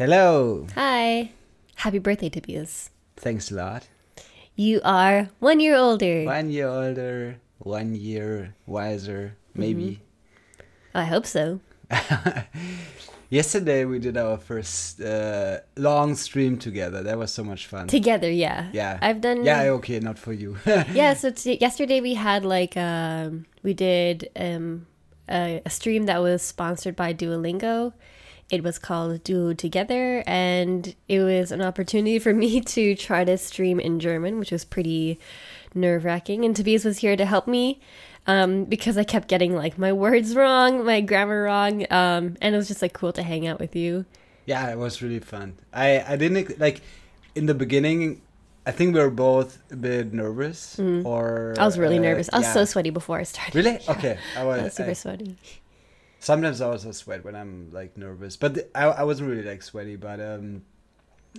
Hello. Hi. Happy birthday, Tobias. Thanks a lot. You are one year older. One year older, one year wiser, maybe. I hope so. Yesterday we did our first uh, long stream together. That was so much fun. Together, yeah. yeah. I've done. Yeah, okay, not for you. yeah. So t- yesterday we had like um we did um a, a stream that was sponsored by Duolingo. It was called Duo Together, and it was an opportunity for me to try to stream in German, which was pretty nerve wracking. And Tobias was here to help me um, because I kept getting like my words wrong, my grammar wrong, um, and it was just like cool to hang out with you. yeah, it was really fun. I I didn't like in the beginning. I think we were both a bit nervous, or Mm. I was really uh, nervous. I was yeah. so sweaty before I started. Really? Yeah. Okay. I I was, was super I- sweaty. Sometimes I also sweat when I'm like nervous, but I I wasn't really like sweaty. But um,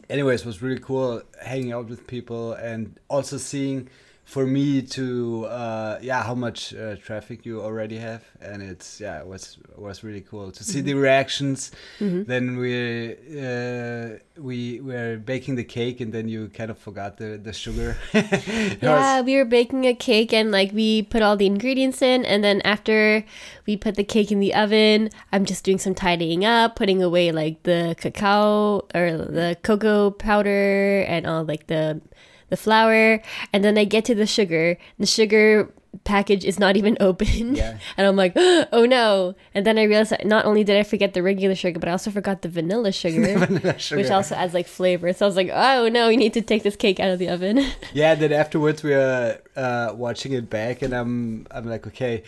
anyways, it was really cool hanging out with people and also seeing for me to uh yeah how much uh, traffic you already have. And it's yeah it was was really cool to see the reactions. Then we uh we were baking the cake and then you kind of forgot the the sugar. It was- Yeah, we were baking a cake and like we put all the ingredients in, and then after we put the cake in the oven, I'm just doing some tidying up, putting away like the cacao or the cocoa powder and all like the the flour, and then I get to the sugar. The sugar package is not even open, Yeah. and I'm like, oh no! And then I realized that not only did I forget the regular sugar, but I also forgot the vanilla sugar. vanilla sugar. Which also adds like flavor. So I was like, oh no, we need to take this cake out of the oven. Yeah, then afterwards we are uh, watching it back, and I'm I'm like, okay.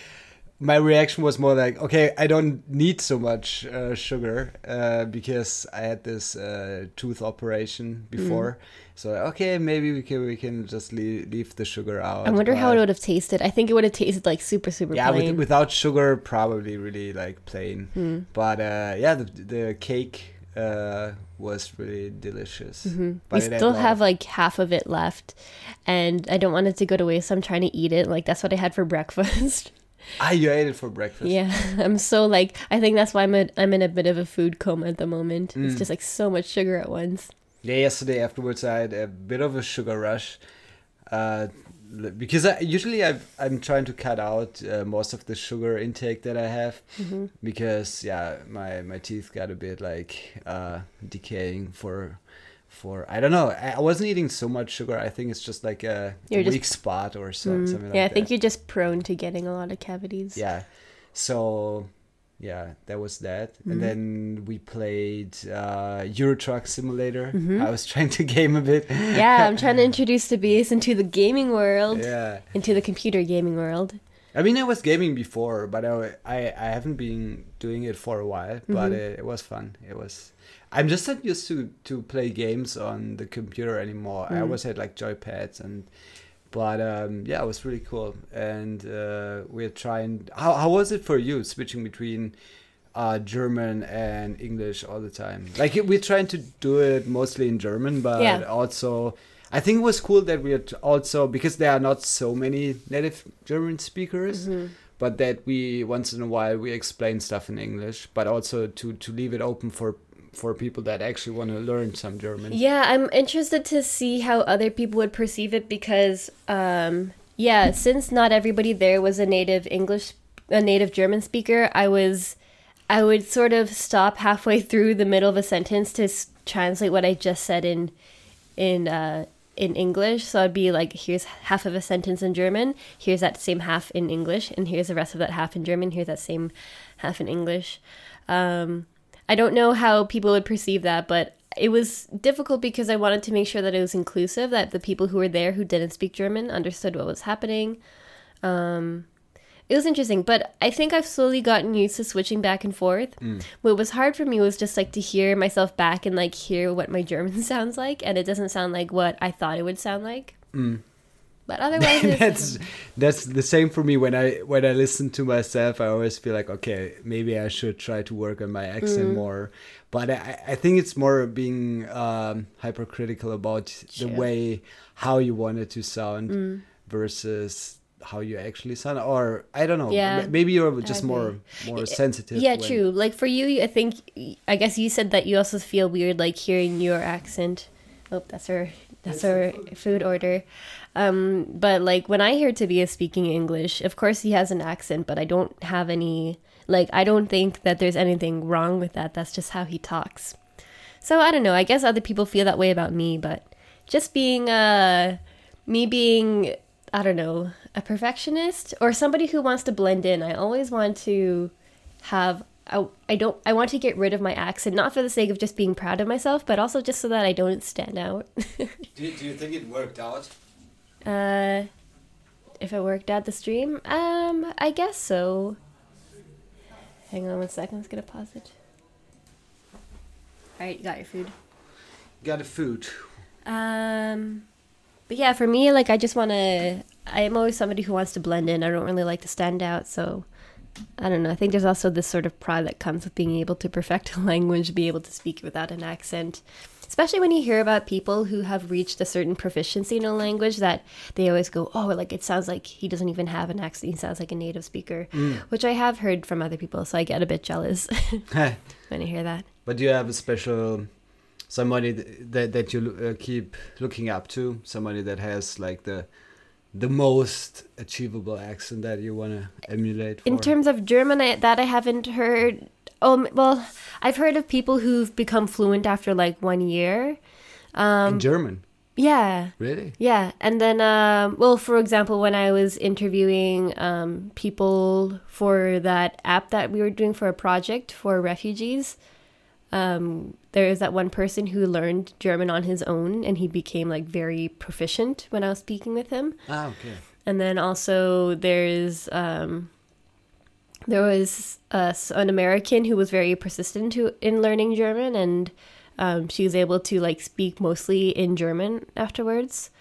My reaction was more like, okay, I don't need so much uh, sugar uh, because I had this uh, tooth operation before. So okay, maybe we can we can just leave, leave the sugar out. I wonder how it would have tasted. I think it would have tasted like super, super yeah, plain. with, without sugar, probably really like plain. Hmm. But uh, yeah, the the cake uh, was really delicious. Mm-hmm. We still have like half of it left, and I don't want it to go to waste. So I'm trying to eat it. Like that's what I had for breakfast. ah, you ate it for breakfast. yeah, I'm so like I think that's why I'm a, I'm in a bit of a food coma at the moment. Mm. It's just like so much sugar at once. Yeah, yesterday afterwards I had a bit of a sugar rush, uh, because I, usually I I'm trying to cut out uh, most of the sugar intake that I have, Mm-hmm. because yeah my my teeth got a bit like uh, decaying for. For I don't know, I I wasn't eating so much sugar. I think it's just like a You're just- weak spot or so, Mm. something like yeah, I that. think you're just prone to getting a lot of cavities. Yeah. So yeah, that was that. Mm-hmm. And then we played uh Euro Truck Simulator. Mm-hmm. I was trying to game a bit. yeah, I'm trying to introduce Tobias into the gaming world, yeah. into the computer gaming world. I mean, I was gaming before, but I, I, I haven't been doing it for a while. But Mm-hmm. it, it was fun. It was. I'm just not used to to play games on the computer anymore. Mm. I always had like joypads and. But um, yeah, it was really cool, and uh, we're trying. How how was it for you switching between uh, German and English all the time? Like we're trying to do it mostly in German, but Yeah. also I think it was cool that we are also because there are not so many native German speakers, but that we once in a while we explain stuff in English, but also to to leave it open for for people that actually want to learn some German. Yeah, I'm interested to see how other people would perceive it because, um, yeah, since not everybody there was a native English, a native German speaker, I was, I would sort of stop halfway through the middle of a sentence to s- translate what I just said in, in, uh, in English. So I'd be like, here's half of a sentence in German, here's that same half in English, and here's the rest of that half in German, here's that same half in English. Um, I don't know how people would perceive that, but it was difficult because I wanted to make sure that it was inclusive, that the people who were there who didn't speak German understood what was happening. Um, it was interesting, but I think I've slowly gotten used to switching back and forth. What was hard for me was just like to hear myself back and like hear what my German sounds like, and it doesn't sound like what I thought it would sound like. But otherwise, that's that's the same for me when I when I listen to myself. I always feel like okay, maybe I should try to work on my accent Mm. more. But I, I think it's more being um, hypercritical about Sure. the way how you want it to sound Mm. versus how you actually sound, or I don't know. Yeah, maybe you're just more more sensitive. Yeah, when- true. Like for you, I think I guess you said that you also feel weird like hearing your accent. Oh, that's her. That's her food order. Um, but like when I hear Tobias speaking English, of course he has an accent, but I don't have any like I don't think that there's anything wrong with that. That's just how he talks. So I don't know. I guess other people feel that way about me, but just being uh me being I don't know, a perfectionist or somebody who wants to blend in. I always want to have I, I don't I want to get rid of my accent not for the sake of just being proud of myself, but also just so that I don't stand out. Do, do you think it worked out? uh if it worked out the stream, um I guess so. Hang on one second, let's get a pause it. Alright, you got your food. Got a food. Um, but yeah, for me, like I just want to. I'm always somebody who wants to blend in. I don't really like to stand out, so I don't know. I think there's also this sort of pride that comes with being able to perfect a language, be able to speak without an accent. Especially when you hear about people who have reached a certain proficiency in a language that they always go, oh, like it sounds like he doesn't even have an accent. He sounds like a native speaker, which I have heard from other people, so I get a bit jealous when I hear that. But do you have a special somebody th- that that you uh, keep looking up to? Somebody that has like the the most achievable accent that you want to emulate. For? In terms of German, I, that I haven't heard. Oh, well, I've heard of people who've become fluent after like one year. In German, Yeah, really? yeah. And then, um, well, for example, when I was interviewing um, people for that app that we were doing for a project for refugees, um, there is that one person who learned German on his own and he became like very proficient when I was speaking with him. Ah, okay. And then also there's um, there was uh, an American who was very persistent to, in learning German, and um, she was able to like speak mostly in German afterwards.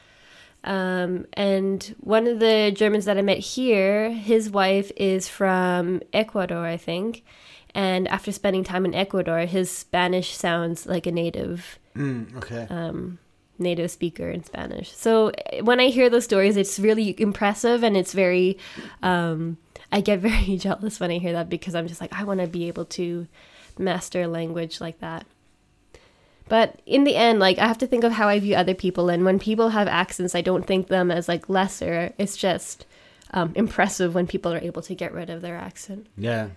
Um, and one of the Germans that I met here, his wife is from Ecuador, I think. And after spending time in Ecuador, his Spanish sounds like a native Mm, okay. um, native speaker in Spanish. So eh, when I hear those stories, it's really impressive and it's very, um, I get very jealous when I hear that because I'm just like, I want to be able to master a language like that. But in the end, like I have to think of how I view other people, and when people have accents, I don't think them as like lesser. It's just um, impressive when people are able to get rid of their accent. yeah.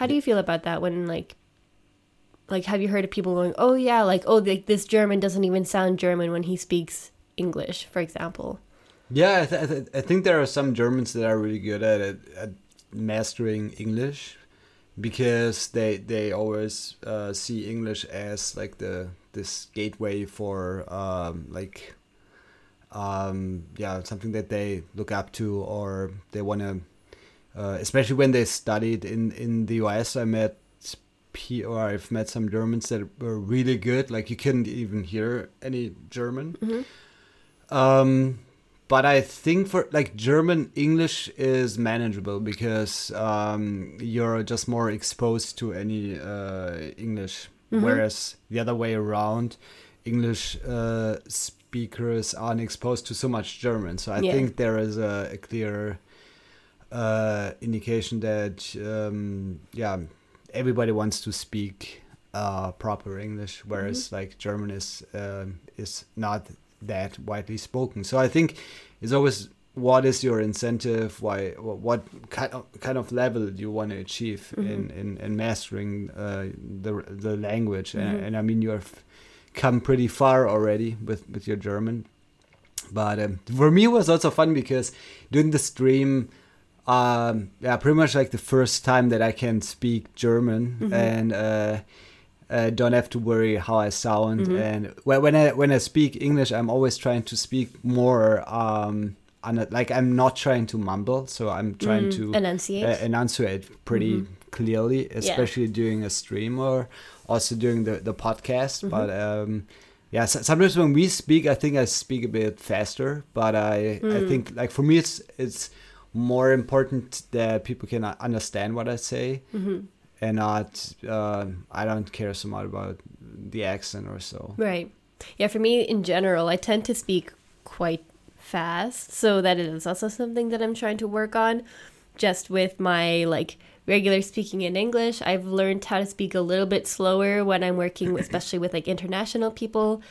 How do you feel about that when like like have you heard of people going, "Oh yeah, like oh like this German doesn't even sound German when he speaks English," for example? Yeah, I, th- I, th- I think there are some Germans that are really good at it, at mastering English because they they always uh, see English as like the this gateway for um, like um, yeah something that they look up to or they want to uh, especially when they studied in in the US. I met P or I've met some Germans that were really good. Like you couldn't even hear any German. Um, but I think for like German English is manageable because um, you're just more exposed to any uh, English, whereas the other way around, English uh, speakers aren't exposed to so much German. So I Yeah. think there is a, a clear uh, indication that um, yeah everybody wants to speak uh, proper English, whereas like German is um, is not that widely spoken. So I think it's always what is your incentive? Why? What, kind of kind of level do you want to achieve in, in in mastering uh, the the language? And, and I mean you have come pretty far already with with your German. But um, for me, it was also fun because during the stream, um, yeah, pretty much like the first time that I can speak German and uh, uh, don't have to worry how I sound. And when when I when I speak English, I'm always trying to speak more. Um, like I'm not trying to mumble, so I'm trying to enunciate. uh, enunciate pretty clearly, especially during a stream or also during the the podcast. But um, yeah, so, sometimes when we speak, I think I speak a bit faster. But I I think like for me, it's it's more important that people can understand what I say. And not, uh, I don't care so much about the accent or so. Right. Yeah, for me in general, I tend to speak quite fast. So that is also something that I'm trying to work on. Just with my like regular speaking in English, I've learned how to speak a little bit slower when I'm working, especially with like international people,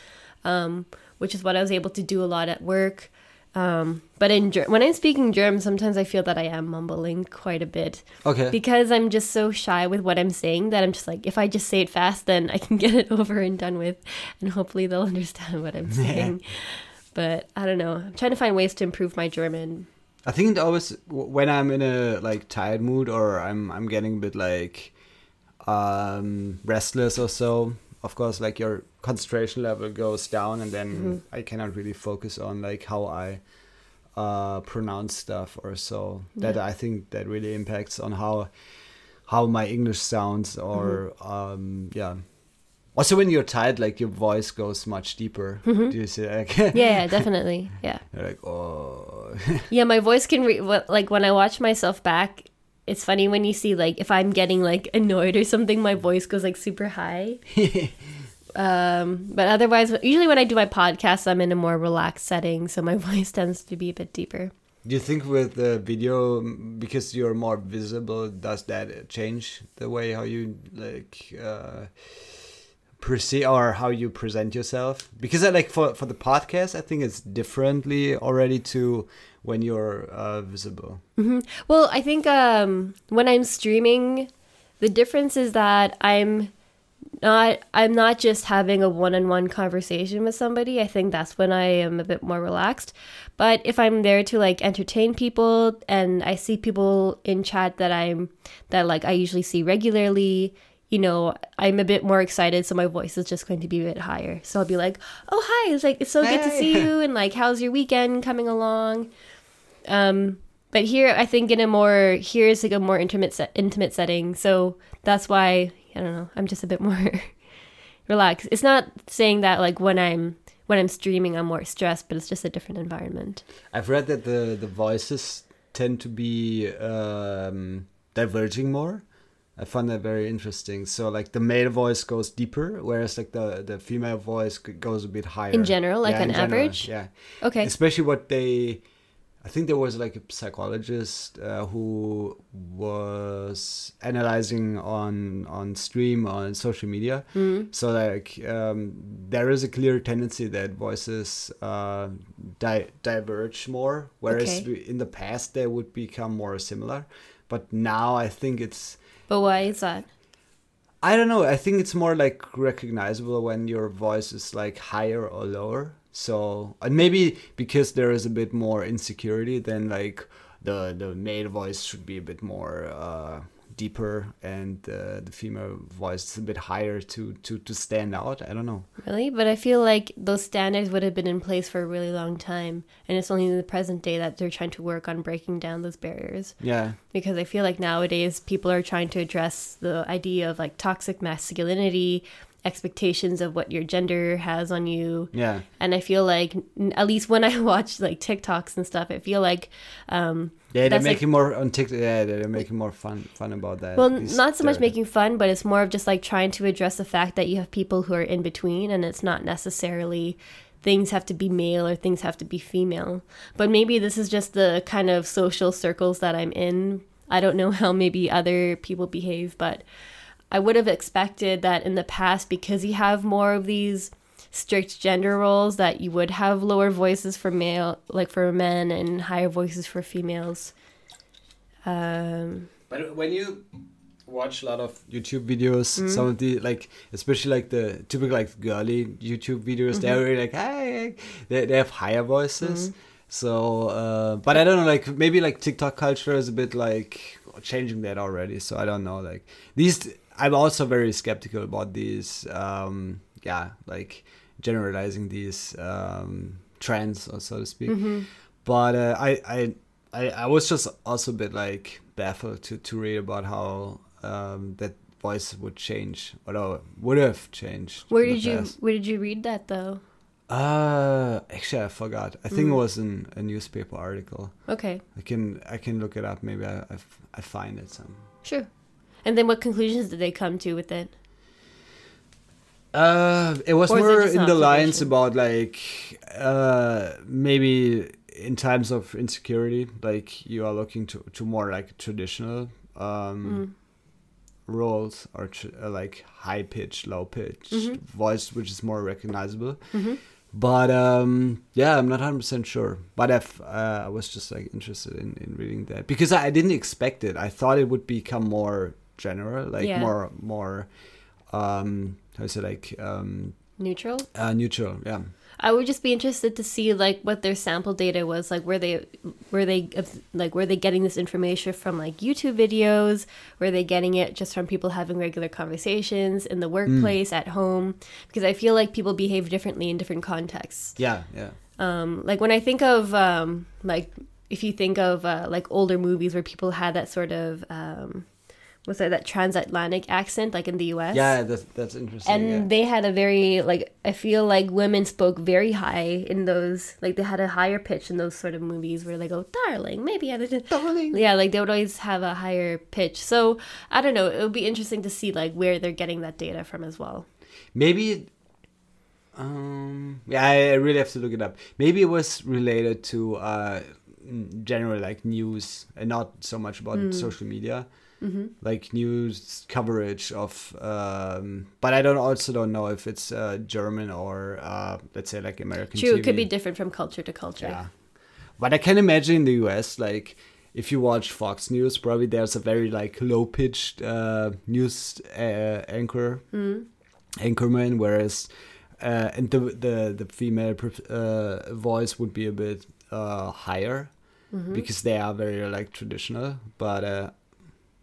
um, which is what I was able to do a lot at work. Um, but in Ger- when I'm speaking German, sometimes I feel that I am mumbling quite a bit Okay. because I'm just so shy with what I'm saying that I'm just like, if I just say it fast, then I can get it over and done with, and hopefully they'll understand what I'm saying. but I don't know. I'm trying to find ways to improve my German. I think always when I'm in a like tired mood or I'm I'm getting a bit like um restless or so. Of course, like your concentration level goes down, and then I cannot really focus on like how I uh pronounce stuff or so. That Yeah. I think that really impacts on how how my English sounds or um yeah. Also, when you're tired, like your voice goes much deeper. Do you see? Like, Yeah, yeah, definitely. Yeah. you're like, oh, Yeah, my voice can re- like when I watch myself back. It's funny when you see like if I'm getting like annoyed or something, my voice goes like super high. Um, but otherwise, usually when I do my podcast, I'm in a more relaxed setting, so my voice tends to be a bit deeper. Do you think with the video, because you're more visible, does that change the way how you like uh, perceive or how you present yourself? Because I like for for the podcast, I think it's differently already to when you're uh, visible. Well, I think um, when I'm streaming, the difference is that I'm not I'm not just having a one-on-one conversation with somebody. I think that's when I am a bit more relaxed. But if I'm there to like entertain people and I see people in chat that I'm that like I usually see regularly, you know, I'm a bit more excited, so my voice is just going to be a bit higher. So I'll be like, "Oh, hi! It's like it's so good to see you," and like, "How's your weekend coming along?" Um, but here, I think in a more here is like a more intimate set, intimate setting, so that's why I don't know. I'm just a bit more relaxed. It's not saying that like when I'm when I'm streaming, I'm more stressed, but it's just a different environment. I've read that the the voices tend to be um, diverging more. I find that very interesting. So like the male voice goes deeper, whereas like the the female voice goes a bit higher. In general, like Yeah, on general, average? Yeah. Okay. Especially what they, I think there was like a psychologist uh, who was analyzing on on stream on social media. Mm. So like um, there is a clear tendency that voices uh, di- diverge more, whereas Okay. in the past they would become more similar. But now I think it's But why is that? I don't know. I think it's more like recognizable when your voice is like higher or lower. So and maybe because there is a bit more insecurity, then like the the male voice should be a bit more uh, deeper, and uh, the female voice is a bit higher to to to stand out. I don't know. Really? But I feel like those standards would have been in place for a really long time, and it's only in the present day that they're trying to work on breaking down those barriers. Yeah, because I feel like nowadays people are trying to address the idea of like toxic masculinity, expectations of what your gender has on you. yeah. And I feel like, at least when I watch like TikToks and stuff, I feel like, um, Yeah, they're That's like- making more on TikTok. Yeah, they're making more fun fun about that. well, not so much making fun, but it's more of just like trying to address the fact that you have people who are in between and it's not necessarily things have to be male or things have to be female. But maybe this is just the kind of social circles that I'm in. I don't know how maybe other people behave, but I would have expected that in the past because you have more of these strict gender roles that you would have lower voices for male like for men and higher voices for females. Um But when you watch a lot of YouTube videos, some of the like, especially like the typical like girly YouTube videos, they're really like, hey, they they have higher voices. So, uh, but I don't know, like maybe like TikTok culture is a bit like changing that already. So I don't know, like these. I'm also very skeptical about these. Um, yeah, like generalizing these um, trends, or so to speak. But uh, I, I, I, I was just also a bit like baffled to, to read about how um, that voice would change, or would have changed. Where did you where did you read that though? Uh, actually, I forgot. I think it was in a newspaper article. Okay, I can I can look it up. Maybe I I find it some. sure. And then what conclusions did they come to with it? Uh, it was Or is it more in the lines about like uh maybe in times of insecurity, like you are looking to to more like traditional um, roles or tr- uh, like high pitch, low pitch voice, which is more recognizable. But um, yeah, I'm not 100 percent sure. But I've, uh, I was just like interested in, in reading that because I, I didn't expect it. I thought it would become more general, like Yeah. more more um, how is it like um, Neutral. uh, neutral? Yeah. I would just be interested to see like what their sample data was like. Were they, were they like, were they getting this information from like YouTube videos? Were they getting it just from people having regular conversations in the workplace, at home? Because I feel like people behave differently in different contexts. Yeah, yeah. Um, like when I think of um, like if you think of uh, like older movies where people had that sort of um, what's that that transatlantic accent, like in the U.S. Yeah, that's that's interesting. and yeah. they had a very like i feel like women spoke very high in those like they had a higher pitch in those sort of movies where they go darling maybe I didn't Darling. yeah like they would always have a higher pitch so i don't know it would be interesting to see like where they're getting that data from as well Maybe. Um, yeah, I really have to look it up. Maybe it was related to uh, general like news and not so much about Hmm. social media, like news coverage of. Um, but I don't also don't know if it's uh, German or uh, let's say like American. true it could be different from culture to culture Yeah. But I can imagine in the US, like if you watch Fox News, probably there's a very like low pitched uh, news uh, anchor anchorman, whereas uh, and the the the female uh, voice would be a bit uh, higher because they are very like traditional. But uh,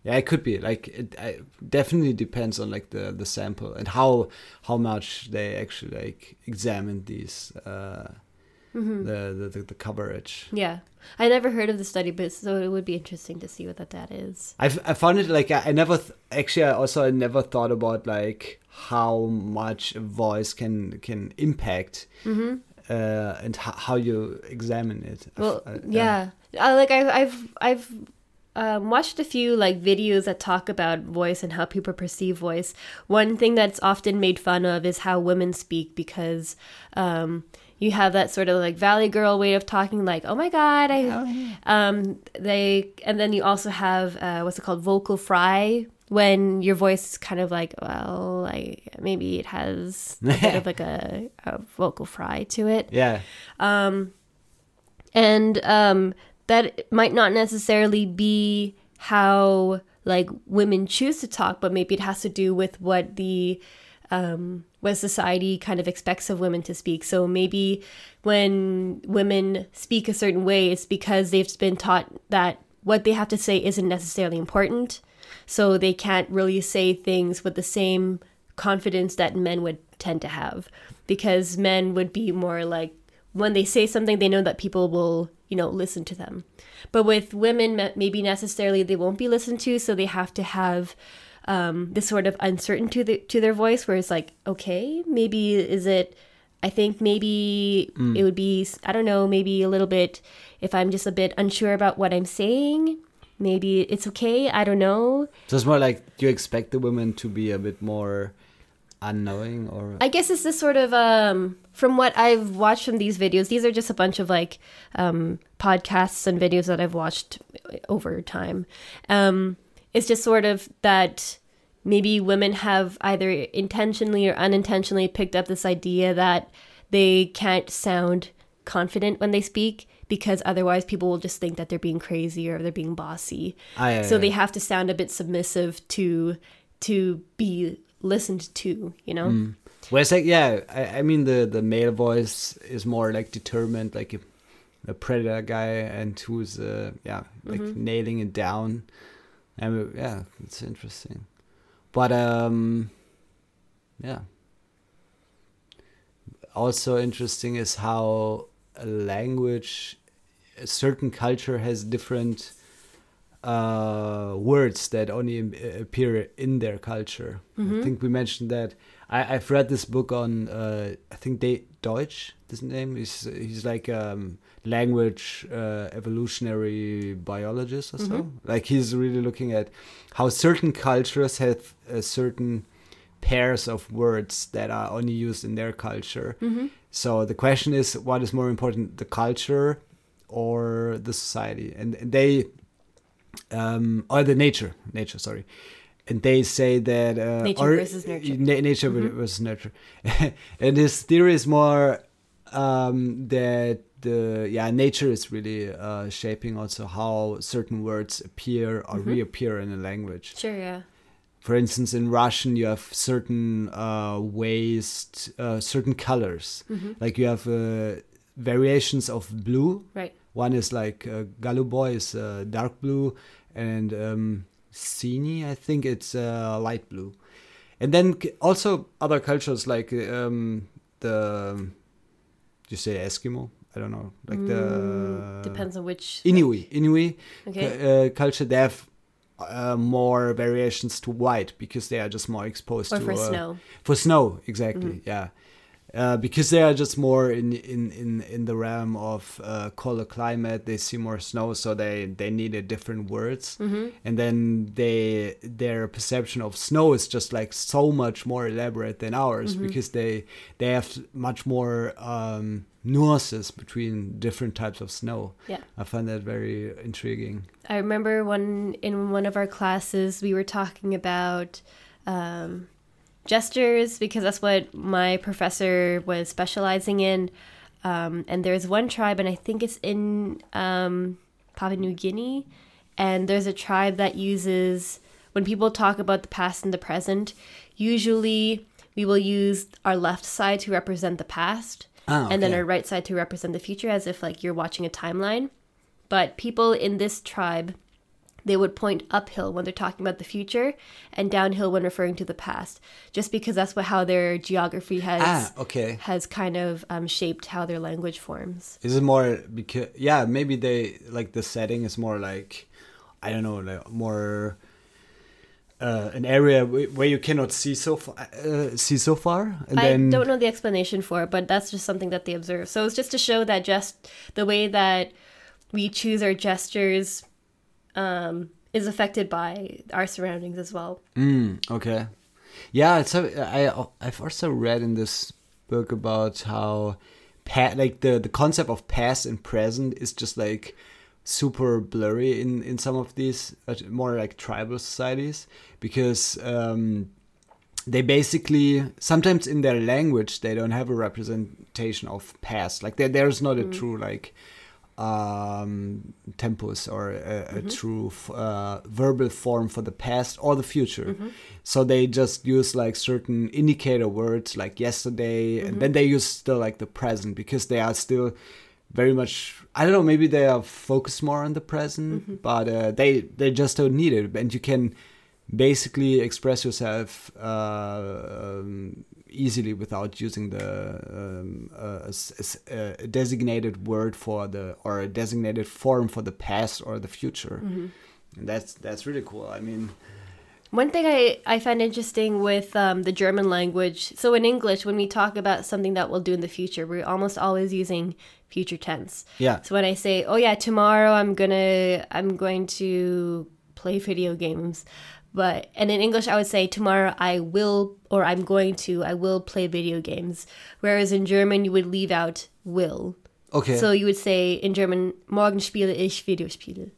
yeah, it could be like it I, definitely depends on like the the sample and how how much they actually like examined these. Uh, the, the, the the coverage. yeah i never heard of the study but so it would be interesting to see what that data is I I found it like I, I never th- actually I also I never thought about like how much a voice can can impact uh, and h- how you examine it. Well, I- yeah. Uh, like I've I've I've um, watched a few like videos that talk about voice and how people perceive voice. One thing that's often made fun of is how women speak because um, you have that sort of like valley girl way of talking, like "Oh my god," I um, they, and then you also have uh, what's it called, vocal fry. When your voice is kind of like, well, like maybe it has a bit of like a, a vocal fry to it yeah, and um, that might not necessarily be how like women choose to talk, but maybe it has to do with what the um, what society kind of expects of women to speak. So maybe when women speak a certain way, it's because they've been taught that what they have to say isn't necessarily important. So they can't really say things with the same confidence that men would tend to have. Because men would be more like, when they say something, they know that people will, you know, listen to them. But with women, maybe necessarily they won't be listened to, so they have to have um, this sort of uncertainty to, the, to their voice, where it's like, okay, maybe is it? I think maybe it would be, I don't know, maybe a little bit if I'm just a bit unsure about what I'm saying. Maybe it's okay. I don't know. so it's more like you expect the women to be a bit more unknowing or I guess it's this sort of um from what I've watched from these videos, these are just a bunch of like um podcasts and videos that I've watched over time. Um it's just sort of that maybe women have either intentionally or unintentionally picked up this idea that they can't sound confident when they speak because otherwise people will just think that they're being crazy or they're being bossy. So they have to sound a bit submissive to to be listened to, you know? Mm. Whereas like yeah, I, I mean the the male voice is more like determined, like a, a predator guy, and who's uh, yeah like nailing it down. And uh, yeah, it's interesting. But um, yeah. Also interesting is how a language, a certain culture has different uh, words that only appear in their culture. I think we mentioned that. I, I've read this book on, uh, I think they, Deutsch, his name. He's, he's like um, language uh, evolutionary biologist or so. Like he's really looking at how certain cultures have a certain pairs of words that are only used in their culture. So the question is, what is more important, the culture or the society, and they um, or the nature, nature, sorry, and they say that uh, Nature or- versus nurture. na- nature versus nurture, and this theory is more um, that the yeah nature is really uh, shaping also how certain words appear or reappear in a language. Sure, yeah. For instance, in Russian, you have certain uh, ways, t- uh, certain colors. Like you have uh, variations of blue. Right. One is like uh, Galuboy is uh, dark blue, and um, Sini, I think it's uh, light blue. And then also other cultures like um, the, you say Eskimo? I don't know, like the Mm, Depends on which. Inuit. Inuit Okay. uh, culture, they have uh, more variations to white because they are just more exposed Or to for uh, snow. Mm-hmm. For snow, exactly. Yeah, uh, because they are just more in in in in the realm of uh, colder climate. They see more snow, so they they needed different words, Mm-hmm. and then they their perception of snow is just like so much more elaborate than ours Mm-hmm. because they they have much more. Um, nuances between different types of snow Yeah. i find that very intriguing I remember one in one of our classes we were talking about um, gestures because that's what my professor was specializing in. Um, and there's one tribe, and I think it's in um, Papua New Guinea, and there's a tribe that uses when people talk about the past and the present. Usually, we will use our left side to represent the past, Ah, and then our right side to represent the future, as if like you're watching a timeline but people in this tribe they would point uphill when they're talking about the future and downhill when referring to the past just because that's what how their geography has ah okay. has kind of um, shaped how their language forms. Is it more because yeah maybe they like the setting is more like i don't know like more uh, an area where you cannot see so far uh, see so far and i then don't know the explanation for it but that's just something that they observe. So it's just to show that just the way that we choose our gestures um, is affected by our surroundings as well. Mm, okay. Yeah, so I I've also read in this book about how pa- like the the concept of past and present is just like super blurry in in some of these more like tribal societies because um they basically sometimes in their language they don't have a representation of past. Like there there's not a true like um tempus or a, a true f- uh, verbal form for the past or the future. So they just use like certain indicator words like yesterday and then they use still like the present because they are still very much i don't know maybe they are focused more on the present but uh, they they just don't need it. And you can basically express yourself uh, um, easily without using the um, uh, s- s- uh, a designated word for the or a designated form for the past or the future. And that's that's really cool. I mean, One thing I, I find interesting with um, the German language, so in English, when we talk about something that we'll do in the future, we're almost always using future tense. yeah, So when I say, "Oh yeah, tomorrow I'm gonna I'm going to play video games," but and in English I would say, "Tomorrow I will," or "I'm going to," I will play video games. Whereas in German you would leave out "will." okay, So you would say in German, "Morgen spiele ich Videospiele."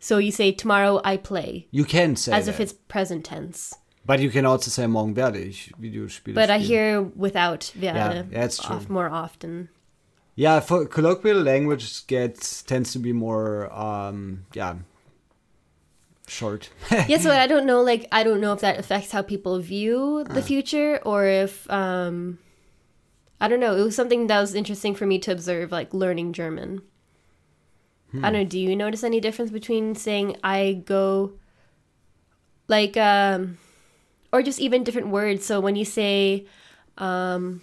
So you say, "Tomorrow I play," you can say as that. if it's present tense. but you can also say morgen werde ich Videospiele But I hear without werde yeah, that's true. off- more often. Yeah, for colloquial language gets tends to be more um yeah short. yeah, so I don't know. Like, I don't know if that affects how people view the future, or if um, I don't know. It was something that was interesting for me to observe, like learning German. I don't know. Do you notice any difference between saying "I go," like, um, or just even different words? So when you say, um,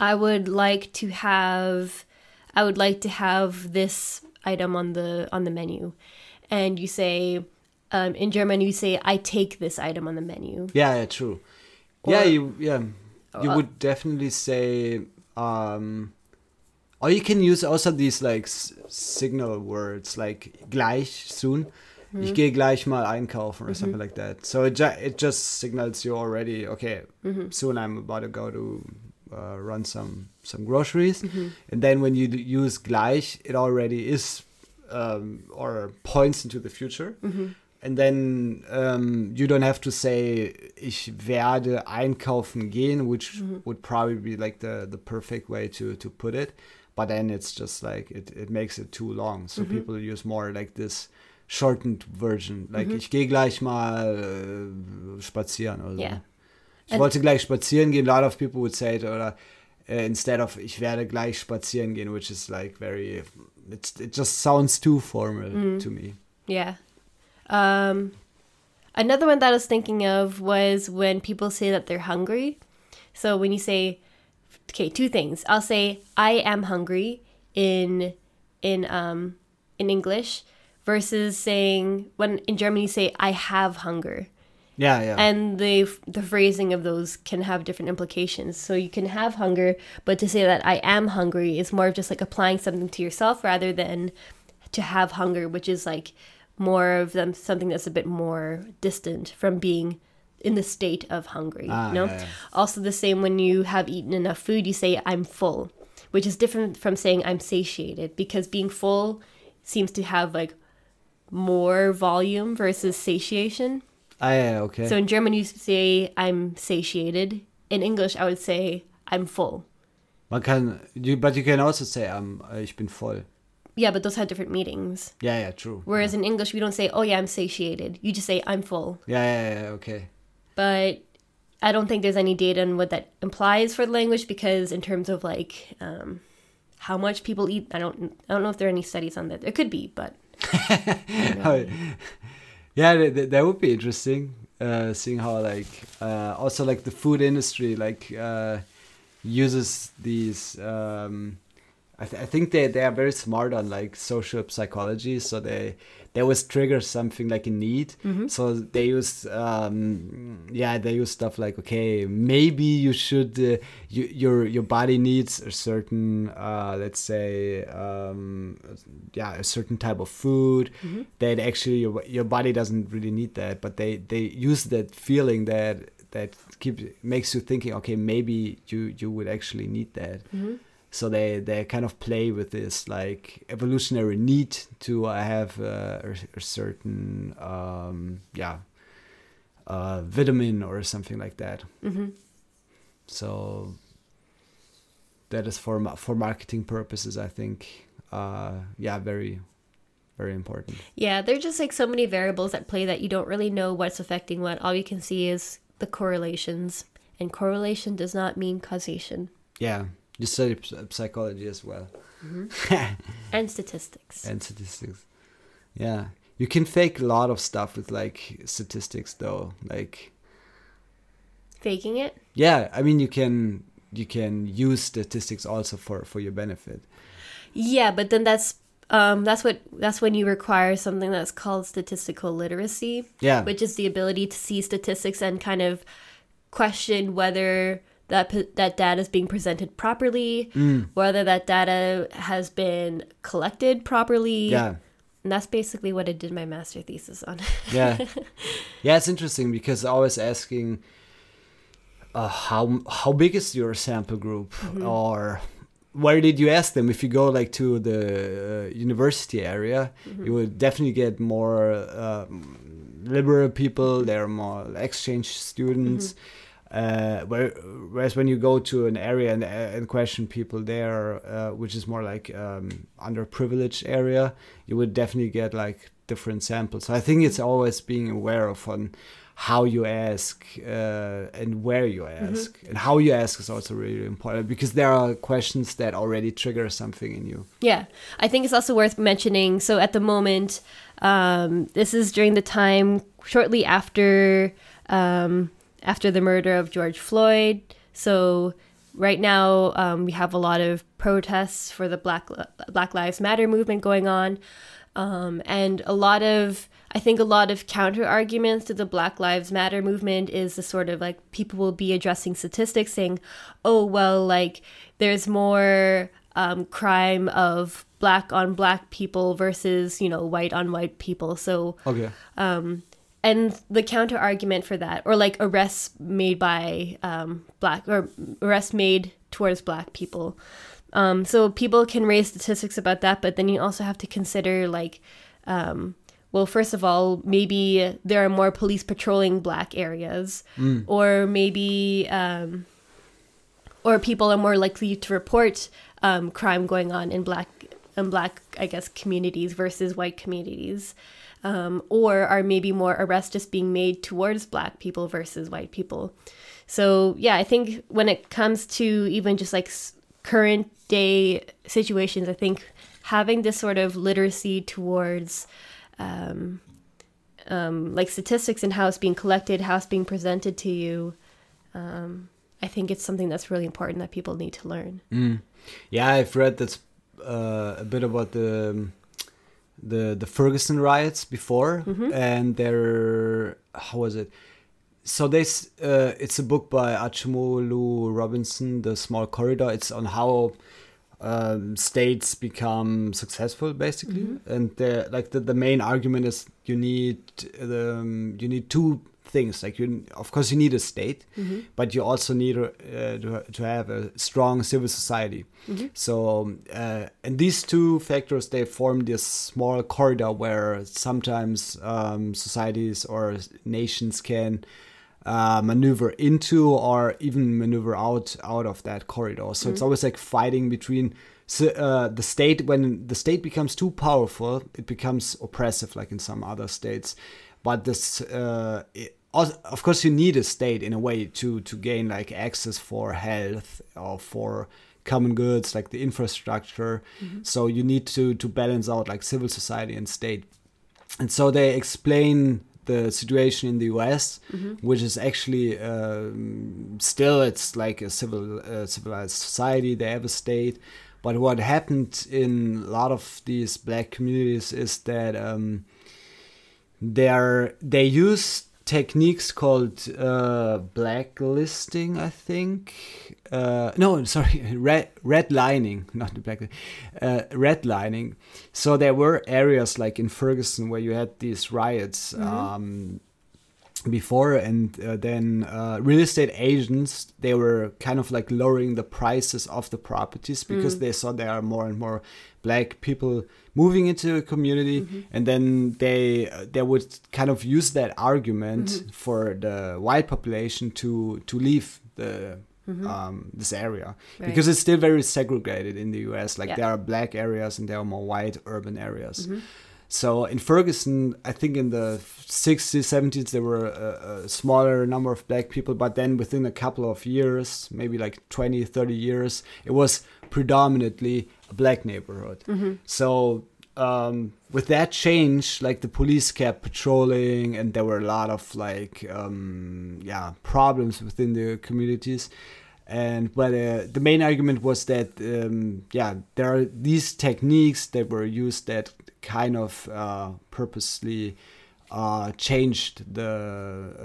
"I would like to have," I would like to have this item on the on the menu, and you say um, in German you say I take this item on the menu. Yeah, yeah, true. yeah, you yeah, you uh, would definitely say um or you can use also these like s- signal words like gleich soon. Ich gehe gleich mal einkaufen or something like that. So it, ju- it just signals you already, okay, soon I'm about to go to uh, run some some groceries, and then when you d- use gleich, it already is um, or points into the future. And then um, you don't have to say ich werde einkaufen gehen, which would probably be like the, the perfect way to, to put it. But then it's just like it, it makes it too long. So people use more like this shortened version. Like ich gehe gleich mal äh, spazieren oder so. Yeah. Ich And- wollte gleich spazieren gehen. A lot of people would say it oder uh, instead of ich werde gleich spazieren gehen, which is like very it's it just sounds too formal Mm. to me. Yeah. Um, another one that I was thinking of was when people say that they're hungry. So when you say, okay, two things. I'll say I am hungry in in um in English versus saying when in German you say I have hunger. Yeah, yeah. And the the phrasing of those can have different implications. So you can have hunger, but to say that I am hungry is more of just like applying something to yourself rather than to have hunger, which is like more of them something that's a bit more distant from being in the state of hungry. Ah, you know? yeah, yeah. Also the same when you have eaten enough food, you say I'm full, which is different from saying I'm satiated because being full seems to have like more volume versus satiation. Ah, yeah, okay. So in German, you say I'm satiated. In English, I would say I'm full. Man kann, you, but you can also say I'm, ich bin voll. Yeah, but those have different meanings. Yeah, yeah, true. Whereas in English, we don't say, oh yeah, I'm satiated. You just say, I'm full. Yeah, yeah, yeah, okay. But I don't think there's any data on what that implies for the language because in terms of like um, how much people eat, I don't, I don't know if there are any studies on that. There could be, but yeah, that, that- would be interesting. Uh, seeing how like uh, also like the food industry like uh, uses these. Um, I, th- I think they they are very smart on like social psychology, so they they always trigger something like a need. So they use um, yeah they use stuff like okay maybe you should uh, you, your your body needs a certain uh, let's say um, yeah a certain type of food that actually your your body doesn't really need that, but they they use that feeling that that keeps makes you thinking okay maybe you you would actually need that so they they kind of play with this like evolutionary need to uh, have uh, a, a certain um, yeah uh, vitamin or something like that. hmm So that is for for marketing purposes, I think. Uh, yeah, very very important. yeah, there are just like so many variables at play that you don't really know what's affecting what. All you can see is the correlations, and correlation does not mean causation. Yeah, you study psychology as well And statistics. and statistics. Yeah, you can fake a lot of stuff with like statistics, though. Like Faking it? yeah i mean you can you can use statistics also for for your benefit Yeah, but then that's um, that's what that's when you require something that's called statistical literacy, yeah which is the ability to see statistics and kind of question whether that that data is being presented properly, Mm. whether that data has been collected properly. yeah. And that's basically what I did my master thesis on. yeah. Yeah it's interesting because always asking uh, how how big is your sample group? Or where did you ask them? If you go like to the uh, university area you would definitely get more um, liberal people they're more exchange students uh, where, whereas when you go to an area and, and question people there, uh, which is more like um, underprivileged area, you would definitely get like different samples. So I think it's always being aware of on how you ask uh, and where you ask and how you ask is also really important because there are questions that already trigger something in you. Yeah, I think it's also worth mentioning. So at the moment, um, this is during the time shortly after um, after the murder of George Floyd. So right now um, we have a lot of protests for the Black Black Lives Matter movement going on, um, and a lot of I think a lot of counter arguments to the Black Lives Matter movement is the sort of like people will be addressing statistics saying, oh, well, like there's more um, crime of black on black people versus, you know, white on white people. So, Okay. um, and the counter argument for that, or like arrests made by um, black or arrests made towards black people. Um, so people can raise statistics about that, but then you also have to consider like, um, well, first of all, maybe there are more police patrolling black areas, Mm. or maybe, um, or people are more likely to report um, crime going on in black in black, I guess, communities versus white communities, um, or are maybe more arrests just being made towards black people versus white people. So yeah, I think when it comes to even just like current day situations, I think having this sort of literacy towards um, um, like statistics and how it's being collected, how it's being presented to you, um, I think it's something that's really important that people need to learn. Mm. Yeah, I've read that uh, a bit about the um, the the Ferguson riots before, Mhm. and they're how was it? So this uh, it's a book by Acemoglu Robinson, The Small Corridor. It's on how um, states become successful, basically, and the, like the, the main argument is you need the um, you need two things. Like you, of course, you need a state, but you also need uh, to, to have a strong civil society. So, um, uh, and these two factors they form this small corridor where sometimes um, societies or nations can uh, maneuver into or even maneuver out out of that corridor. So it's always like fighting between so, uh, the state. When the state becomes too powerful, it becomes oppressive, like in some other states. But this, uh, it, of course, you need a state in a way to to gain like access for health or for common goods like the infrastructure. So you need to to balance out like civil society and state and so they explain the situation in the US, which is actually um, still it's like a civil uh, civilized society. They have a state, but what happened in a lot of these black communities is that um, they're they use techniques called uh, blacklisting, I think. Uh, no, sorry, red redlining, not the black, uh, redlining. So there were areas like in Ferguson where you had these riots. Um, before and uh, then uh, real estate agents they were kind of like lowering the prices of the properties because they saw there are more and more black people moving into a community and then they uh, they would kind of use that argument for the white population to to leave the um, this area. Right. because it's still very segregated in the US like Yeah. there are black areas and there are more white urban areas so in Ferguson, I think in the 60s, 70s, there were a, a smaller number of black people, but then within a couple of years, maybe like 20, 30 years, it was predominantly a black neighborhood. So um, with that change, like the police kept patrolling, and there were a lot of like, um, yeah, problems within the communities and but uh, the main argument was that um, yeah there are these techniques that were used that kind of uh, purposely uh, changed the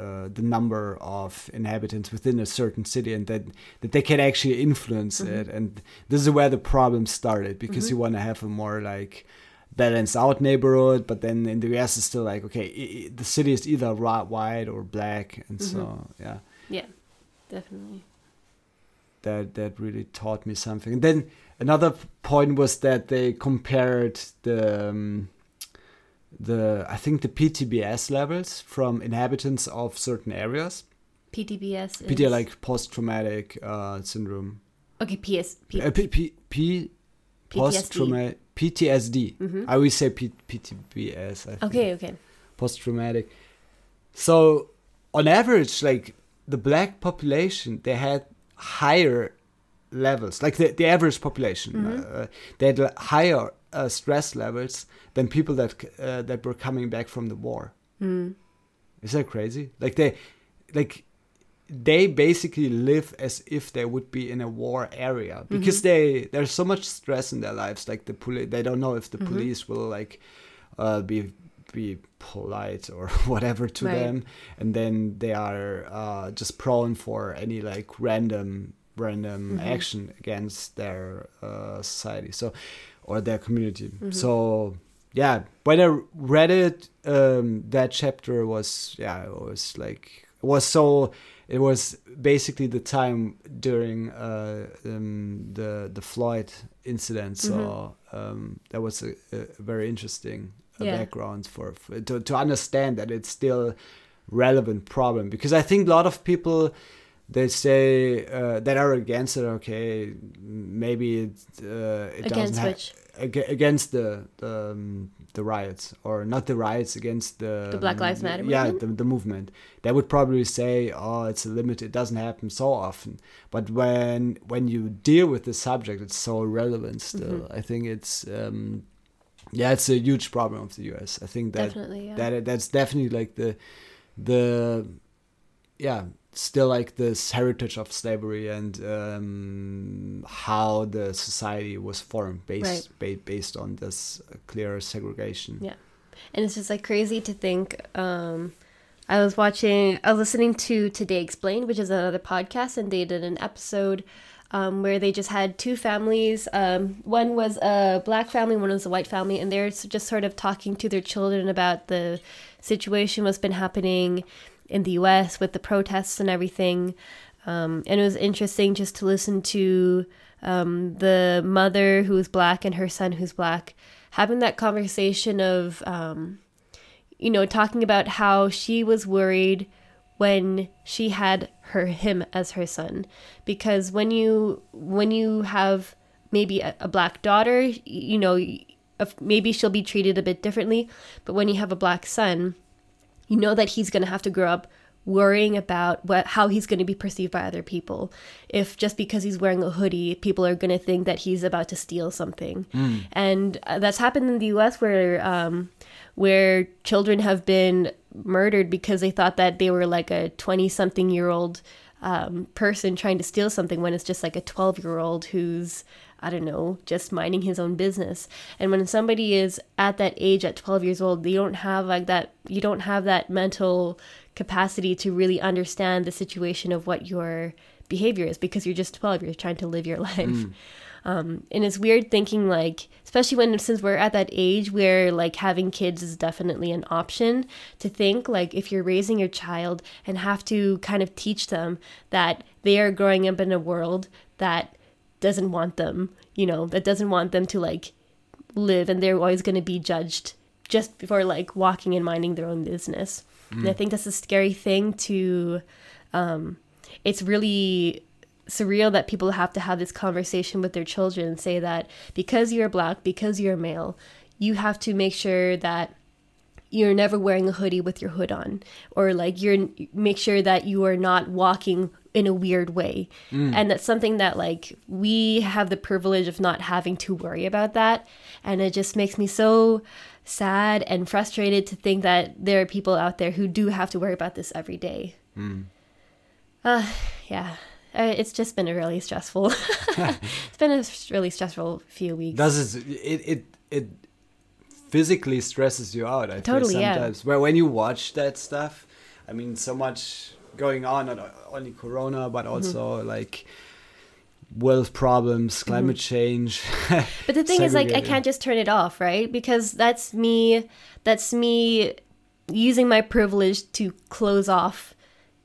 uh, the number of inhabitants within a certain city and that that they can actually influence it. And this is where the problem started because you want to have a more like balanced out neighborhood but then in the US it's still like okay i i the city is either white or black and so yeah. Yeah, definitely. That that really taught me something. And then another point was that they compared the um, the I think the PTBS levels from inhabitants of certain areas. PTBS. Is, like post traumatic uh, syndrome. okay. PS. P, Uh, P, P, P post PTSD. traumatic PTSD. I always say P, PTBS. I think okay. Okay. post traumatic. So on average, like the black population, they had higher levels, like the, the average population, uh, they had higher uh, stress levels than people that uh, that were coming back from the war. Mm. Is that crazy? Like they, like they basically live as if they would be in a war area because they there's so much stress in their lives. Like the police, they don't know if the police will like uh, be be polite or whatever to Right. them, and then they are uh, just prone for any like random random action against their uh, society. So or their community. So yeah, when I read it, um, that chapter was yeah, it was like it was so it was basically the time during uh, um, the the Floyd incident. So Mm-hmm. um, that was a, a very interesting uh, Yeah. background for, for to to understand that it's still relevant problem because I think a lot of people they say uh, that are against it. Okay, maybe it, uh, it Against doesn't which? aga- against the the, um, the riots or not the riots against the The Black Lives Matter yeah movement? the, the movement they would probably say oh it's a limit it doesn't happen so often but when when you deal with the subject it's so relevant still Mm-hmm. i think it's um yeah it's a huge problem of the us i think that yeah. that that's definitely like the the yeah still like this heritage of slavery and um, how the society was formed based ba- based on this clear segregation Yeah. and it's just like crazy to think um i was watching i was listening to today explained which is another podcast and they did an episode um, where they just had two families. Um, one was a black family one was a white family and they're just sort of talking to their children about the situation what's been happening in the us with the protests and everything. Um, and it was interesting just to listen to um, the mother who's black and her son who's black having that conversation of um, you know talking about how she was worried when she had her him as her son. Because when you when you have maybe a, a black daughter you know maybe she'll be treated a bit differently. But when you have a black son you know that he's going to have to grow up worrying about what how he's going to be perceived by other people. If just because he's wearing a hoodie people are going to think that he's about to steal something. And uh, that's happened in the US where um where children have been murdered because they thought that they were like a 20 something year old um, person trying to steal something when it's just like a 12 year old who's I don't know, just minding his own business. And when somebody is at that age at 12 years old, they don't have like that you don't have that mental capacity to really understand the situation of what your behavior is because you're just 12, you're trying to live your life. Um, and it's weird thinking like, especially when since we're at that age where like having kids is definitely an option to think like if you're raising your child and have to kind of teach them that they are growing up in a world that doesn't want them, you know, that doesn't want them to like live and they're always going to be judged just before like walking and minding their own business. And I think that's a scary thing to um it's really surreal that people have to have this conversation with their children and say that because you're black, because you're male, you have to make sure that you're never wearing a hoodie with your hood on. Or like you're make sure that you are not walking in a weird way. And that's something that like we have the privilege of not having to worry about that. And it just makes me so sad and frustrated to think that there are people out there who do have to worry about this every day. Uh yeah uh, it's just been a really stressful it's been a really stressful few weeks does it it it, it physically stresses you out i Totally, feel yeah. sometimes where when you watch that stuff i mean so much going on not only corona but Mm-hmm. also like world problems climate change But the thing is, like, I can't just turn it off, right? Because that's me. That's me using my privilege to close off,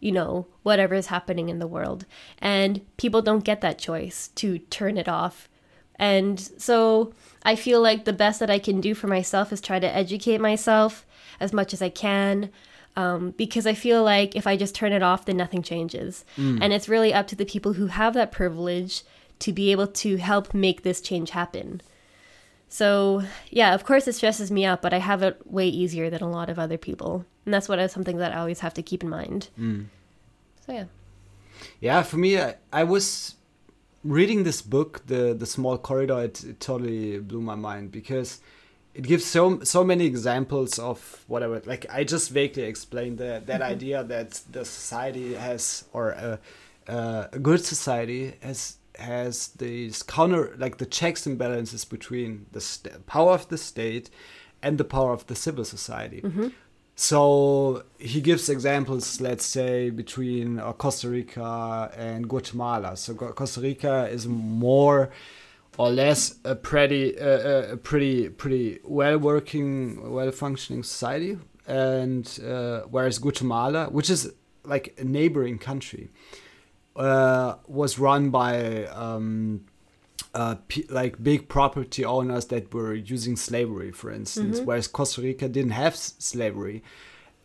you know, whatever is happening in the world. And people don't get that choice to turn it off. And so I feel like the best that I can do for myself is try to educate myself as much as I can. Um, because I feel like if I just turn it off, then nothing changes. And it's really up to the people who have that privilege to be able to help make this change happen. So, yeah, of course it stresses me out, but I have it way easier than a lot of other people. And that's what is something that I always have to keep in mind. Mm. So, yeah. Yeah, for me, I, I was reading this book, the the Small Corridor. It, it totally blew my mind because it gives so so many examples of whatever. Like I just vaguely explained that that mm-hmm. idea that the society has or a, uh, a good society has has these counter like the checks and balances between the st- power of the state and the power of the civil society. Mm-hmm. So he gives examples, let's say, between uh, Costa Rica and Guatemala. So Costa Rica is more or less a pretty, uh, a pretty, pretty well working, well functioning society, and uh, whereas Guatemala, which is like a neighboring country uh, was run by um, uh, p- like big property owners that were using slavery, for instance, whereas Costa Rica didn't have s- slavery.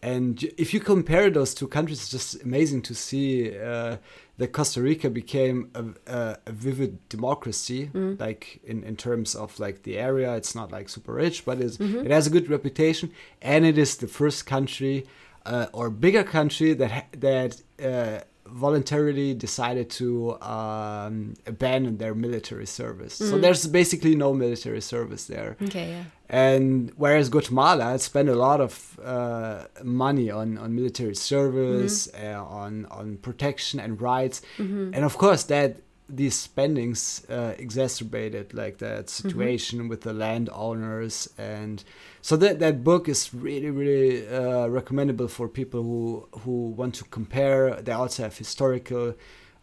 And if you compare those two countries, it's just amazing to see uh, that Costa Rica became a, a, a vivid democracy, like in, in terms of like the area. It's not like super rich, but it's, it has a good reputation, and it is the first country uh, or bigger country that ha- that uh, voluntarily decided to um, abandon their military service. So there's basically no military service there. Okay, yeah. And whereas Guatemala spent a lot of uh, money on, on military service, uh, on on protection and rights, and of course that these spendings uh, exacerbated like that situation with the landowners, and so that that book is really really uh, recommendable for people who who want to compare. They also have historical.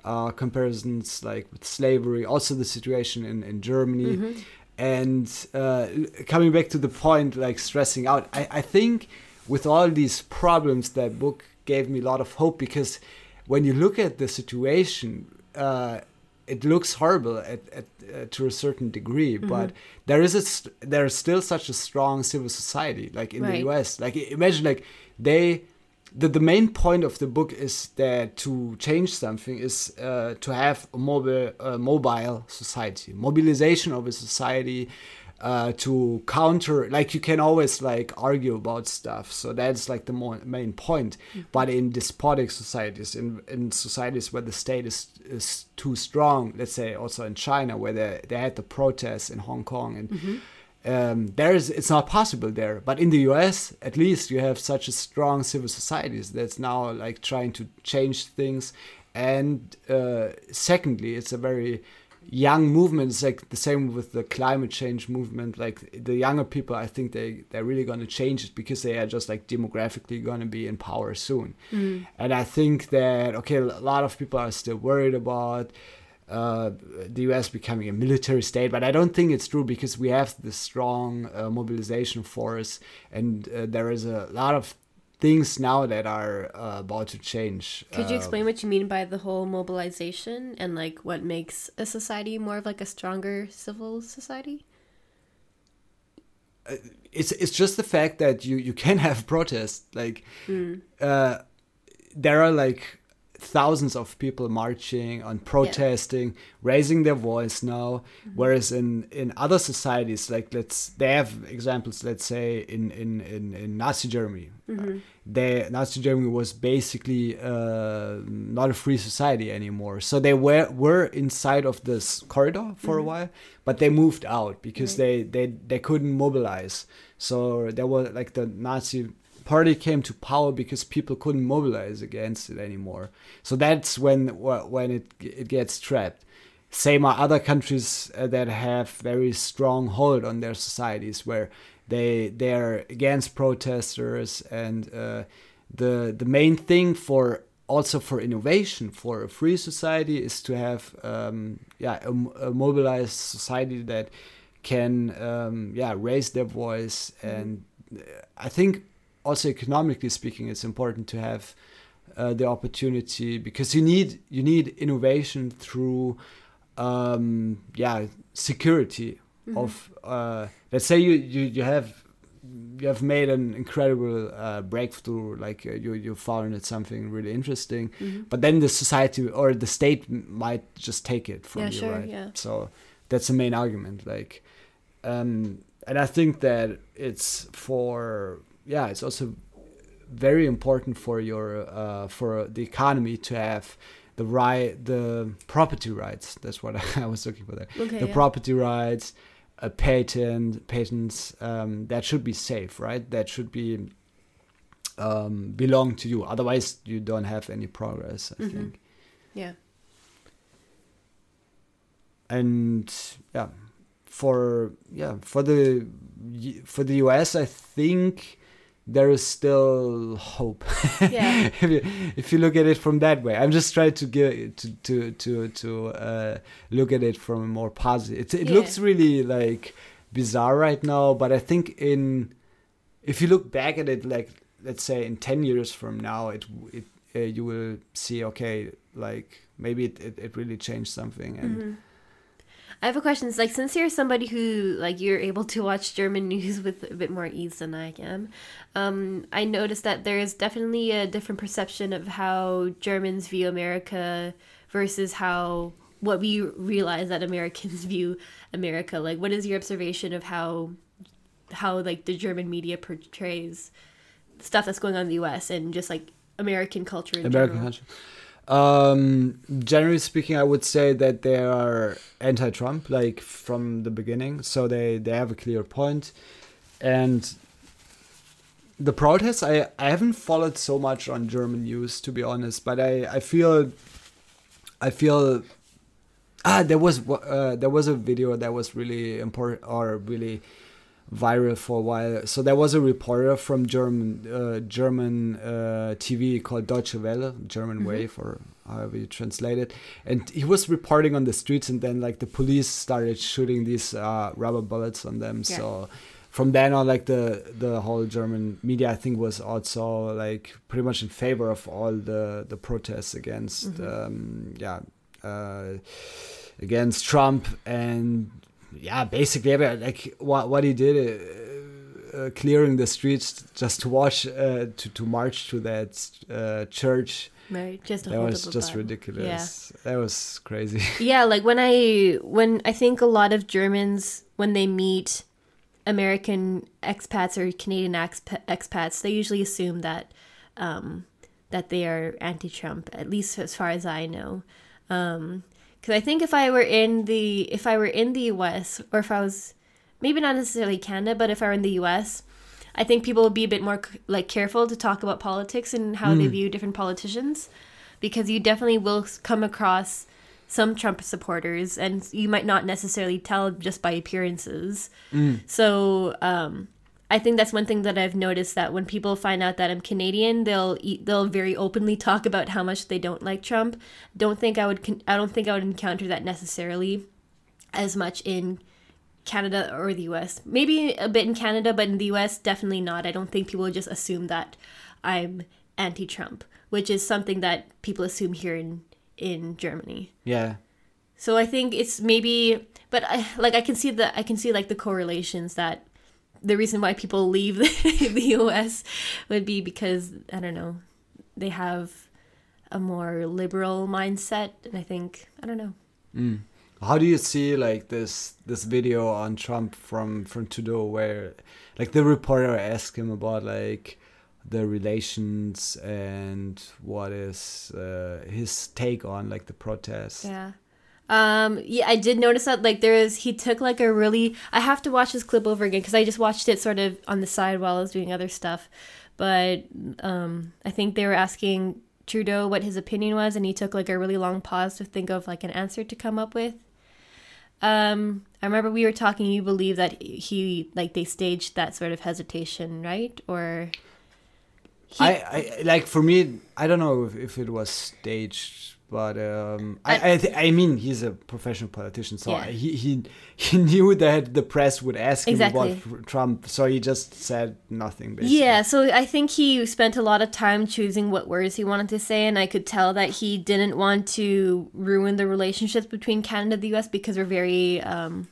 Uh, comparisons like with slavery, also the situation in, in Germany, and uh, coming back to the point like stressing out I, I think with all these problems that book gave me a lot of hope because when you look at the situation uh, it looks horrible at, at uh, to a certain degree but there is a there is still such a strong civil society like in Right. the US like imagine like they the, the main point of the book is that to change something is uh, to have a mobile uh, mobile society mobilization of a society uh, to counter like you can always like argue about stuff. So that's like the more, main point. But in despotic societies in, in societies where the state is, is too strong let's say also in china where they, they had the protests in hong kong and um, there is it's not possible there. But in the us at least you have such a strong civil societies that's now like trying to change things. And uh, secondly it's a very young movement it's like the same with the climate change movement like the younger people i think they they're really going to change it because they are just like demographically going to be in power soon. And i think that okay a lot of people are still worried about uh, the US becoming a military state, but I don't think it's true because we have this strong uh, mobilization force, and uh, there is a lot of things now that are uh, about to change. Could you Uh, explain what you mean by the whole mobilization and like what makes a society more of like a stronger civil society? it's it's just the fact that you you can have protests like uh, there are like thousands of people marching and protesting raising their voice now whereas in in other societies like let's they have examples let's say in in in, in nazi germany they nazi germany was basically uh, not a free society anymore so they were were inside of this corridor for a while but they moved out because they they they couldn't mobilize so there was like the nazi party came to power because people couldn't mobilize against it anymore. So that's when when it it gets trapped. Same are other countries uh, that have very strong hold on their societies where they they're against protesters and uh, the the main thing for also for innovation for a free society is to have um, yeah a, a mobilized society that can um, yeah raise their voice and uh, I think also economically speaking it's important to have uh, the opportunity because you need you need innovation through um, yeah security of uh, let's say you, you you have you have made an incredible uh, breakthrough like uh, you you found something really interesting but then the society or the state might just take it from Yeah, you sure, right yeah. so that's the main argument like um and i think that it's for yeah it's also very important for your uh for the economy to have the right the property rights that's what i was looking for there Okay, the yeah. property rights a patent patents um that should be safe right that should be um belong to you otherwise you don't have any progress i Mhm. think Yeah. and yeah for yeah for the for the US I think there is still hope Yeah. if, you, if you look at it from that way I'm just trying to get to to to to uh, look at it from a more positive it, it Yeah. looks really like bizarre right now but I think in if you look back at it like let's say in 10 years from now it it uh, you will see okay like maybe it, it, it really changed something and Mm-hmm. I have a question. It's like since you're somebody who like you're able to watch German news with a bit more ease than I am, um, I noticed that there is definitely a different perception of how Germans view America versus how what we realize that Americans view America. Like, what is your observation of how how like the German media portrays stuff that's going on in the U.S. and just like American culture in American general? country. Um, generally speaking, I would say that they are anti-Trump, like from the beginning. So they they have a clear point, and the protests. I I haven't followed so much on German news to be honest, but I I feel I feel ah there was uh, there was a video that was really important or really viral for a while. So there was a reporter from German uh, German uh, TV called Deutsche Welle, German Wave, or however you translate it, and he was reporting on the streets, and then like the police started shooting these uh, rubber bullets on them. Yeah. So from then on, like the the whole German media, I think, was also like pretty much in favor of all the the protests against um, yeah. Uh, against Trump and yeah, basically like what what he did, uh, uh, clearing the streets just to watch uh, to to march to that uh, church. Right, just That was just ridiculous. That was crazy. yeah like when i when i think a lot of germans when they meet american expats or canadian exp- expats they usually assume that um that they are anti-trump at least as far as i know um because i think if i were in the if i were in the us or if i was maybe not necessarily canada but if i were in the us i think people would be a bit more like careful to talk about politics and how they view different politicians because you definitely will come across some Trump supporters, and you might not necessarily tell just by appearances. So um, I think that's one thing that I've noticed that when people find out that I'm Canadian, they'll they'll very openly talk about how much they don't like Trump. Don't think I would I don't think I would encounter that necessarily as much in Canada or the US. Maybe a bit in Canada, but in the US, definitely not. I don't think people just assume that I'm anti Trump, which is something that people assume here in, in Germany. yeah, So I think it's maybe, but I like I can see the I can see like the correlations that the reason why people leave the, the U.S. would be because I don't know they have a more liberal mindset, and I think I don't know. How do you see like this this video on Trump from from Trudeau where like the reporter asked him about like the relations and what is uh, his take on like the protests? Yeah. Um yeah, I did notice that like there is he took like a really I have to watch this clip over again cuz I just watched it sort of on the side while I was doing other stuff. But um I think they were asking Trudeau what his opinion was and he took like a really long pause to think of like an answer to come up with. Um I remember we were talking you believe that he like they staged that sort of hesitation, right? Or he, I, I like for me I don't know if, if it was staged but um I I, th- I mean he's a professional politician so Yeah. he, he he knew that the press would ask him Exactly. about Trump so he just said nothing basically. Yeah, so I think he spent a lot of time choosing what words he wanted to say, and I could tell that he didn't want to ruin the relationships between Canada and the U.S. because we're very, um,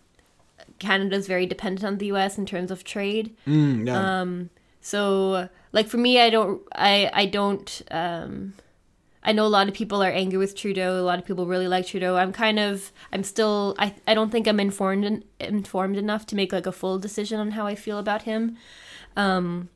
Canada's very dependent on the U.S. in terms of trade. Mm, yeah. Um, so, like for me, I don't, I, I don't, um, I know a lot of people are angry with Trudeau. A lot of people really like Trudeau. I'm kind of, I'm still, I, I don't think I'm informed informed enough to make like a full decision on how I feel about him. Um,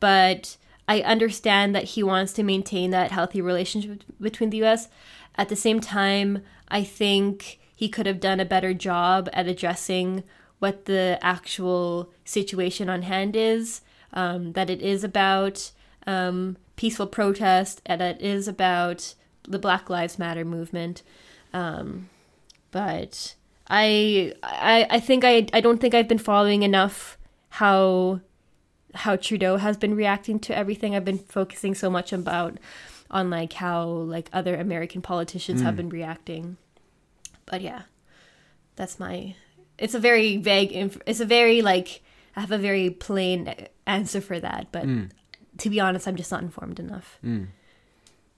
but I understand that he wants to maintain that healthy relationship between the U.S. At the same time, I think he could have done a better job at addressing what the actual situation on hand is. Um, that it is about um, peaceful protest, and it is about the Black Lives Matter movement. Um, but I, I, I think I, I don't think I've been following enough how how Trudeau has been reacting to everything. I've been focusing so much about on like how like other American politicians have been reacting. But yeah, that's my. It's a very vague. Inf- it's a very like I have a very plain answer for that. But to be honest, I'm just not informed enough.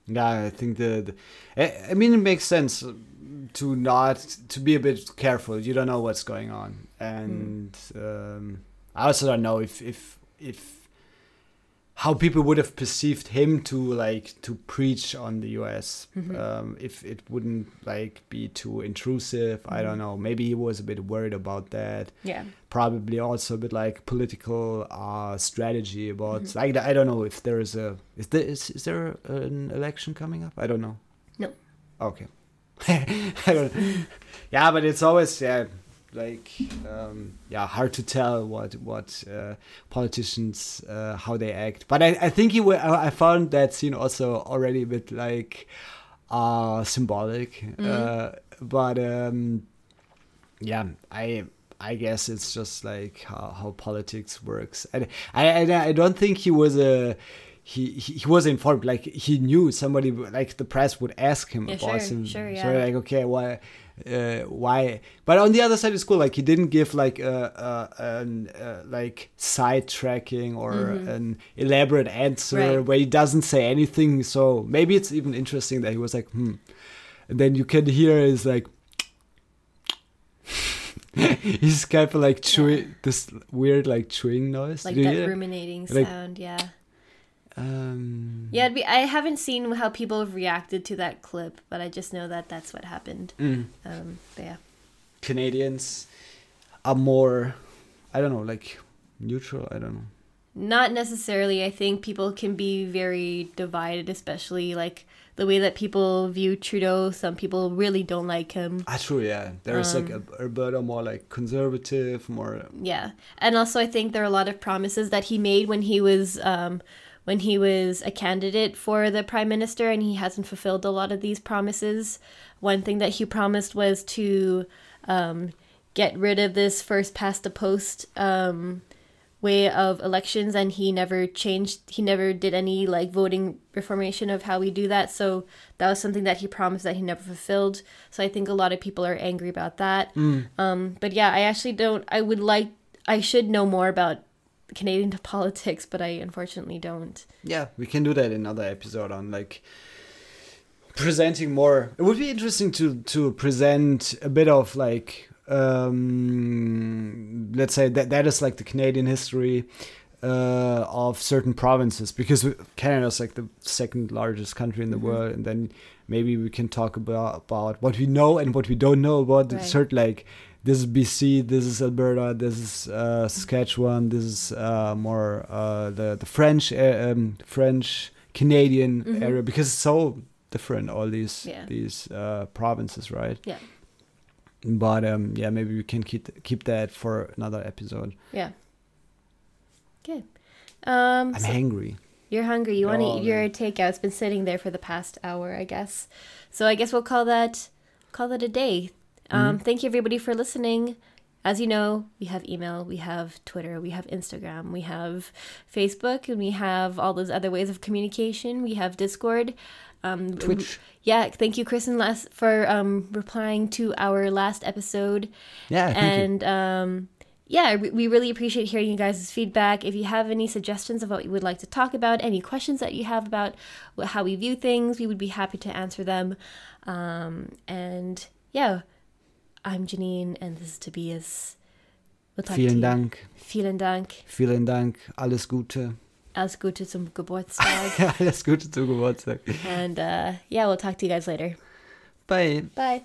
Yeah, I think the, the I, I mean it makes sense to not to be a bit careful. You don't know what's going on, and um, I also don't know if if if how people would have perceived him to like to preach on the US um, if it wouldn't like be too intrusive. I don't know. Maybe he was a bit worried about that. Yeah. Probably also a bit like political uh, strategy about. Like I don't know if there is a is there is, is there an election coming up? I don't know. No. Okay. I don't. Yeah, but it's always yeah like um, yeah hard to tell what what uh, politicians uh, how they act. But I, I think he I found that scene also already a bit like uh symbolic. Uh, but um yeah I I guess it's just like how, how politics works. And I, I I don't think he was a he, he he was informed. Like he knew somebody like the press would ask him Yeah, about sure, him sure, so like okay why uh, why but on the other side it's cool like he didn't give like a, a an uh, like sidetracking or an elaborate answer Mm-hmm. Right. where he doesn't say anything so maybe it's even interesting that he was like hmm and then you can hear is like he's kind of like chewing this weird like chewing noise Like that ruminating Like- sound, yeah. Um Yeah, be, I haven't seen how people have reacted to that clip, but I just know that that's what happened. mm. Um, but yeah. Canadians are more I don't know like neutral I don't know Not necessarily. I think people can be very divided, especially like the way that people view Trudeau. Some people really don't like him. Ah, true. Yeah, there's like a Alberta more like conservative, more. Yeah, and also I think there are a lot of promises that he made when he was um, when he was a candidate for the prime minister, and he hasn't fulfilled a lot of these promises. One thing that he promised was to um, get rid of this first past the post um, way of elections, and he never changed. He never did any like voting reformation of how we do that. So that was something that he promised that he never fulfilled. So I think a lot of people are angry about that. Um, but yeah, I actually don't. I would like. I should know more about Canadian politics, but I unfortunately don't. Yeah, we can do that in another episode on like presenting more. It would be interesting to to present a bit of like um let's say that that is like the Canadian history uh of certain provinces because Canada is like the second largest country in the world and then maybe we can talk about about what we know and what we don't know about Right. certain like this is BC, this is Alberta, this is uh, Saskatchewan, this is uh, more uh, the the French uh, um, French Canadian area because it's so different all these Yeah. these uh, provinces, right? Yeah. But um, yeah, maybe we can keep keep that for another episode. Yeah. Okay. Um, I'm so hangry. you're hungry. You want to Oh, eat your takeout. It's been sitting there for the past hour, I guess. So I guess we'll call that call that a day. Um, Thank you everybody for listening. As you know, we have email, we have Twitter, we have Instagram, we have Facebook, and we have all those other ways of communication. We have Discord. Um, Twitch. Yeah, thank you, Kristen, last for um, replying to our last episode. Yeah, thank you. and um, yeah, we we really appreciate hearing you guys' feedback. If you have any suggestions of what you would like to talk about, any questions that you have about how we view things, we would be happy to answer them. Um, and yeah, I'm Janine, and this is Tobias. We'll talk to Vielen. Dank. Vielen Dank. Vielen Dank. Alles Gute. Alles Gute zum Geburtstag. Alles Gute zum Geburtstag. and uh, yeah, we'll talk to you guys later. Bye. Bye.